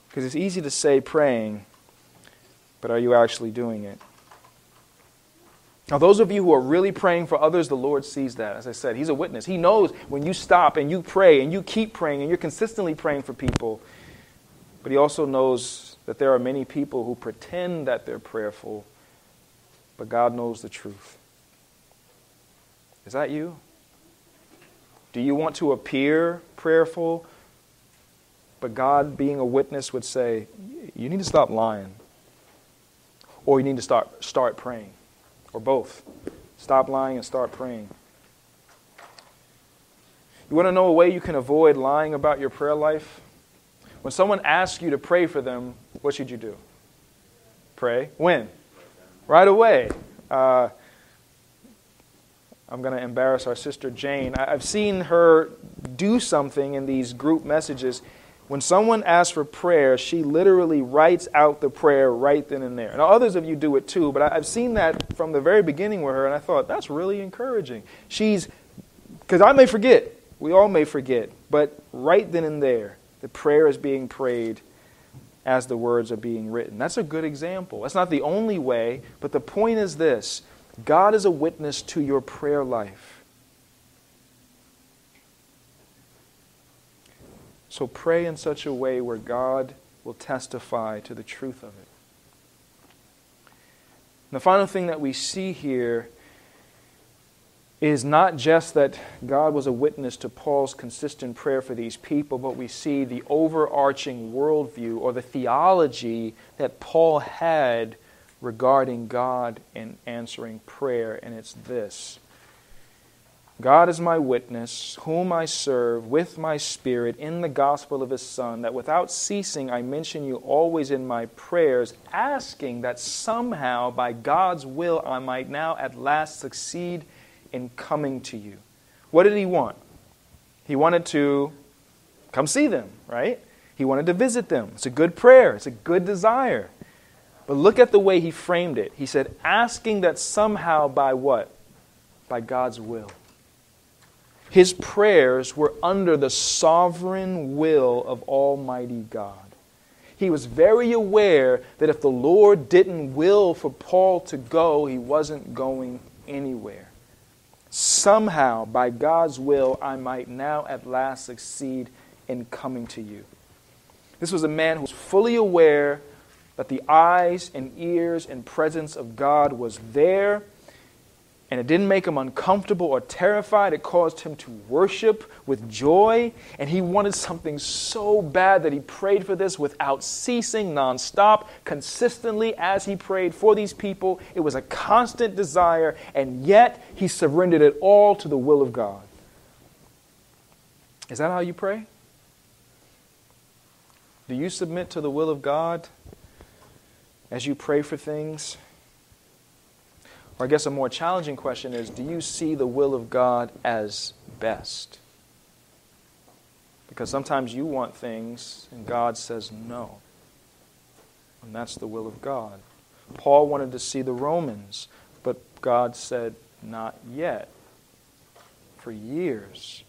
Because it's easy to say praying, but are you actually doing it? Now, those of you who are really praying for others, the Lord sees that. As I said, He's a witness. He knows when you stop and you pray and you keep praying and you're consistently praying for people. But He also knows that there are many people who pretend that they're prayerful, but God knows the truth. Is that you? Do you want to appear prayerful? But God, being a witness, would say, You need to stop lying. Or you need to start, start praying or both. Stop lying and start praying. You want to know a way you can avoid lying about your prayer life? When someone asks you to pray for them, what should you do? Pray. When? Right away. Uh, I'm going to embarrass our sister Jane. I've seen her do something in these group messages when someone asks for prayer, she literally writes out the prayer right then and there. Now, others of you do it too, but I've seen that from the very beginning with her, and I thought, that's really encouraging. She's, because I may forget, we all may forget, but right then and there, the prayer is being prayed as the words are being written. That's a good example. That's not the only way, but the point is this God is a witness to your prayer life. So pray in such a way where God will testify to the truth of it. The final thing that we see here is not just that God was a witness to Paul's consistent prayer for these people, but we see the overarching worldview or the theology that Paul had regarding God and answering prayer, and it's this God is my witness, whom I serve with my spirit in the gospel of his Son, that without ceasing I mention you always in my prayers, asking that somehow by God's will I might now at last succeed in coming to you. What did he want? He wanted to come see them, right? He wanted to visit them. It's a good prayer, it's a good desire. But look at the way he framed it. He said, asking that somehow by what? By God's will. His prayers were under the sovereign will of Almighty God. He was very aware that if the Lord didn't will for Paul to go, he wasn't going anywhere. Somehow, by God's will, I might now at last succeed in coming to you. This was a man who was fully aware that the eyes and ears and presence of God was there and it didn't make him uncomfortable or terrified. It caused him to worship with joy. And he wanted something so bad that he prayed for this without ceasing, nonstop, consistently as he prayed for these people. It was a constant desire, and yet he surrendered it all to the will of God. Is that how you pray? Do you submit to the will of God as you pray for things? Or I guess a more challenging question is do you see the will of God as best? Because sometimes you want things and God says no. And that's the will of God. Paul wanted to see the Romans, but God said, not yet. For years.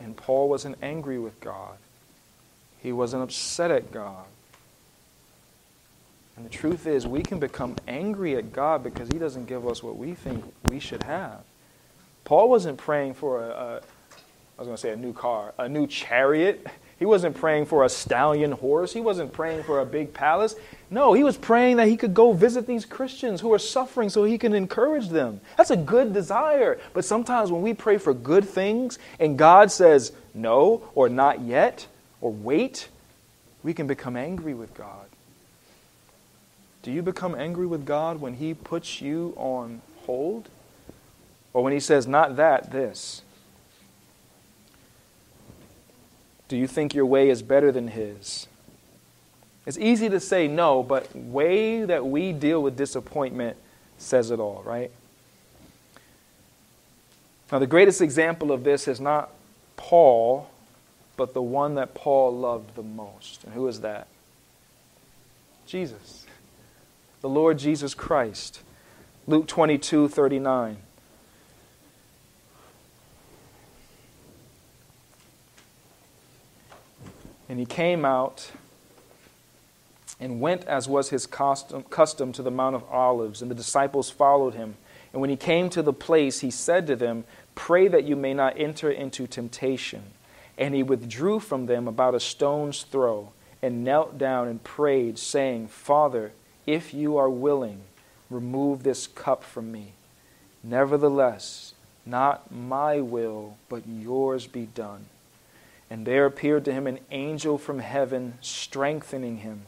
And Paul wasn't angry with God, he wasn't upset at God. And the truth is, we can become angry at God because He doesn't give us what we think we should have. Paul wasn't praying for a, a I was going to say a new car, a new chariot. He wasn't praying for a stallion horse. He wasn't praying for a big palace. No, he was praying that he could go visit these Christians who are suffering so he can encourage them. That's a good desire. But sometimes when we pray for good things and God says no or not yet or wait, we can become angry with God. Do you become angry with God when He puts you on hold? Or when He says, not that, this? Do you think your way is better than His? It's easy to say no, but way that we deal with disappointment says it all, right? Now, the greatest example of this is not Paul, but the one that Paul loved the most. And who is that? Jesus the Lord Jesus Christ. Luke 22 39. And he came out and went as was his custom, custom to the Mount of Olives, and the disciples followed him. And when he came to the place, he said to them, Pray that you may not enter into temptation. And he withdrew from them about a stone's throw, and knelt down and prayed, saying, Father, if you are willing, remove this cup from me. Nevertheless, not my will, but yours be done. And there appeared to him an angel from heaven, strengthening him.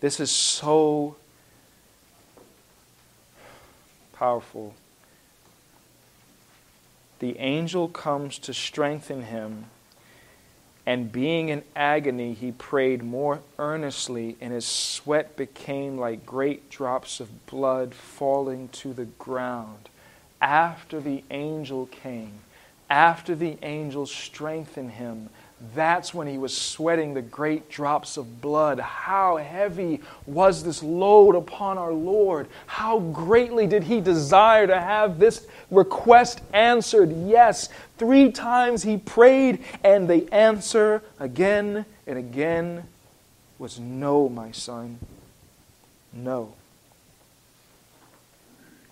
This is so powerful. The angel comes to strengthen him, and being in agony, he prayed more earnestly, and his sweat became like great drops of blood falling to the ground. After the angel came, after the angel strengthened him, that's when he was sweating the great drops of blood. How heavy was this load upon our Lord? How greatly did he desire to have this request answered? Yes, three times he prayed, and the answer again and again was no, my son. No.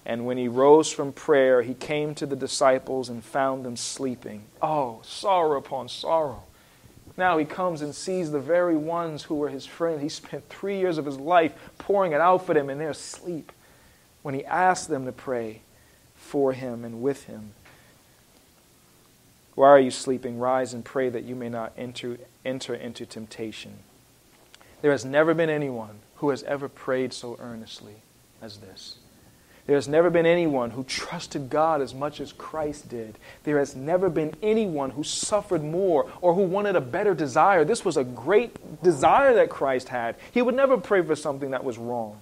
And when he rose from prayer, he came to the disciples and found them sleeping. Oh, sorrow upon sorrow. Now he comes and sees the very ones who were his friends. He spent three years of his life pouring it out for them, and they're asleep. When he asked them to pray for him and with him, why are you sleeping? Rise and pray that you may not enter, enter into temptation. There has never been anyone who has ever prayed so earnestly as this. There has never been anyone who trusted God as much as Christ did. There has never been anyone who suffered more or who wanted a better desire. This was a great desire that Christ had. He would never pray for something that was wrong.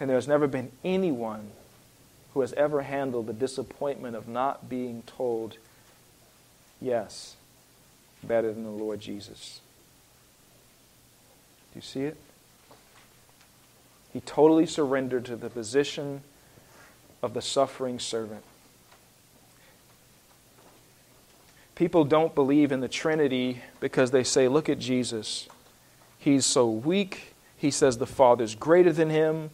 And there has never been anyone who has ever handled the disappointment of not being told yes better than the Lord Jesus. Do you see it? He totally surrendered to the position of the suffering servant. People don't believe in the Trinity because they say, look at Jesus. He's so weak. He says the Father's greater than him.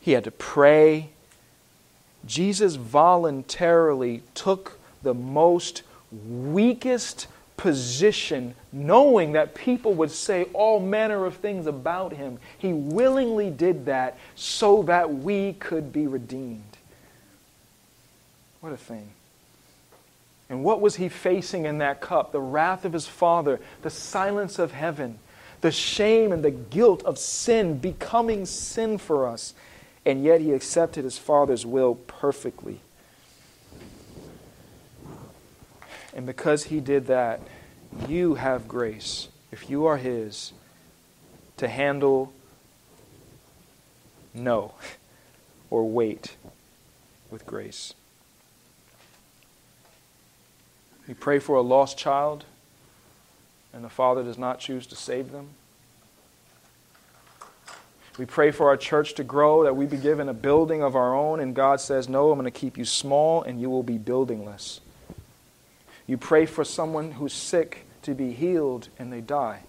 He had to pray. Jesus voluntarily took the most weakest position, knowing that people would say all manner of things about him. He willingly did that so that we could be redeemed. What a thing. And what was he facing in that cup? The wrath of his Father, the silence of heaven, the shame and the guilt of sin becoming sin for us. And yet he accepted his Father's will perfectly. And because he did that, you have grace, if you are his, to handle no or wait with grace. We pray for a lost child and the father does not choose to save them. We pray for our church to grow, that we be given a building of our own, and God says, No, I'm going to keep you small and you will be buildingless. You pray for someone who's sick to be healed and they die.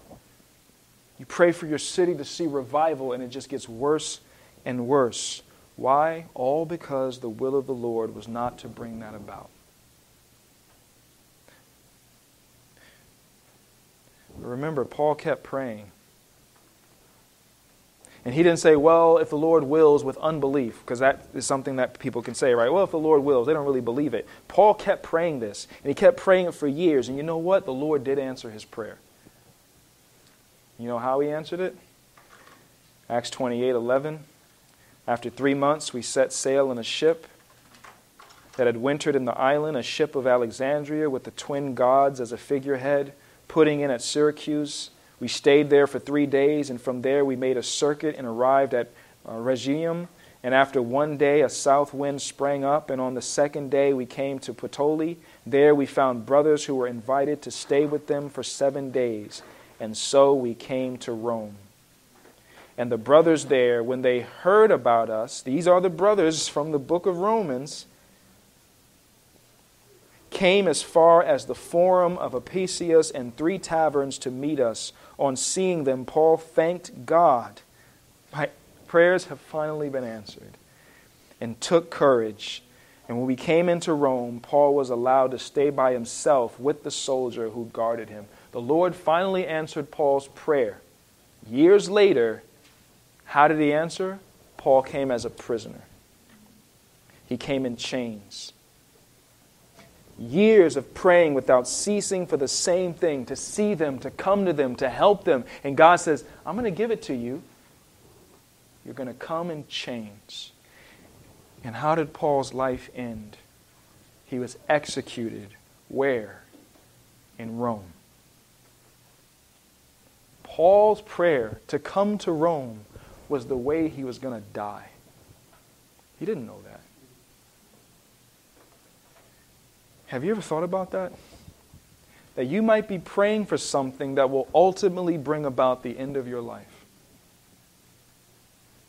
You pray for your city to see revival and it just gets worse and worse. Why? All because the will of the Lord was not to bring that about. Remember, Paul kept praying. And he didn't say, well, if the Lord wills with unbelief, because that is something that people can say, right? Well, if the Lord wills, they don't really believe it. Paul kept praying this, and he kept praying it for years. And you know what? The Lord did answer his prayer. You know how he answered it? Acts 28 11. After three months, we set sail in a ship that had wintered in the island, a ship of Alexandria with the twin gods as a figurehead, putting in at Syracuse. We stayed there for three days, and from there we made a circuit and arrived at uh, Rhegium. And after one day, a south wind sprang up, and on the second day we came to Puteoli. There we found brothers who were invited to stay with them for seven days, and so we came to Rome. And the brothers there, when they heard about us, these are the brothers from the book of Romans, came as far as the forum of Apicius and three taverns to meet us. On seeing them, Paul thanked God. My prayers have finally been answered. And took courage. And when we came into Rome, Paul was allowed to stay by himself with the soldier who guarded him. The Lord finally answered Paul's prayer. Years later, how did he answer? Paul came as a prisoner, he came in chains years of praying without ceasing for the same thing to see them, to come to them, to help them. And God says, I'm going to give it to you. You're going to come and change. And how did Paul's life end? He was executed. Where? In Rome. Paul's prayer to come to Rome was the way he was going to die. He didn't know that. Have you ever thought about that? That you might be praying for something that will ultimately bring about the end of your life.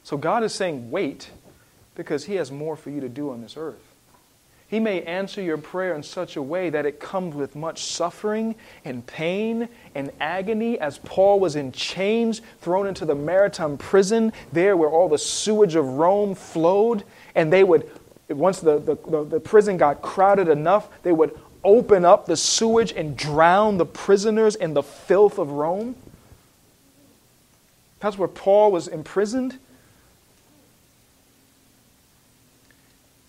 So God is saying, wait, because He has more for you to do on this earth. He may answer your prayer in such a way that it comes with much suffering and pain and agony, as Paul was in chains, thrown into the Mamertine prison, there where all the sewage of Rome flowed, and they would once the, the, the, prison got crowded enough, they would open up the sewage and drown the prisoners in the filth of Rome. That's where Paul was imprisoned.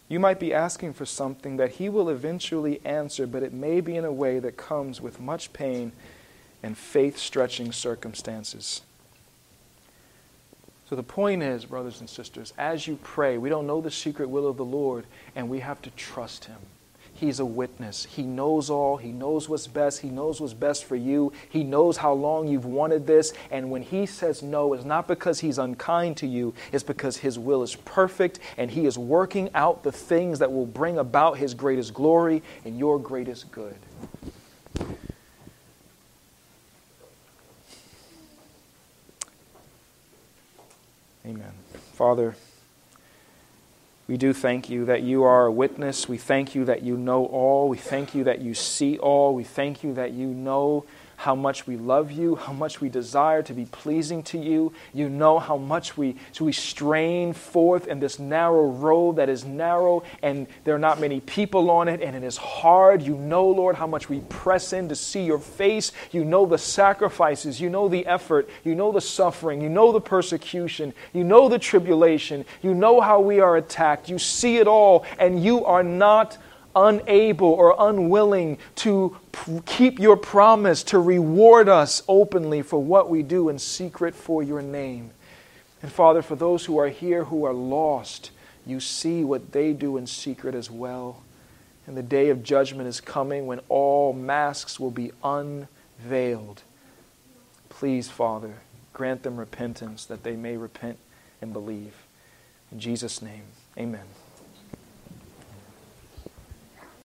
You might be asking for something that he will eventually answer, but it may be in a way that comes with much pain and faith stretching circumstances. So the point is, brothers and sisters, as you pray, we don't know the secret will of the Lord, and we have to trust Him. He's a witness. He knows all. He knows what's best. He knows what's best for you. He knows how long you've wanted this. And when He says no, it's not because He's unkind to you, it's because His will is perfect and He is working out the things that will bring about His greatest glory and your greatest good. Amen. Father, we do thank you that you are a witness. We thank you that you know all. We thank you that you see all. We thank you that you know how much we love you, how much we desire to be pleasing to you. You know how much we, so we strain forth in this narrow road that is narrow and there are not many people on it and it is hard. You know, Lord, how much we press in to see your face. You know the sacrifices. You know the effort. You know the suffering. You know the persecution. You know the tribulation. You know how we are attacked. You see it all and you are not unable or unwilling to keep your promise to reward us openly for what we do in secret for your name. And Father, for those who are here who are lost, you see what they do in secret as well. And the day of judgment is coming when all masks will be unveiled. Please, Father, grant them repentance that they may repent and believe. In Jesus' name, amen.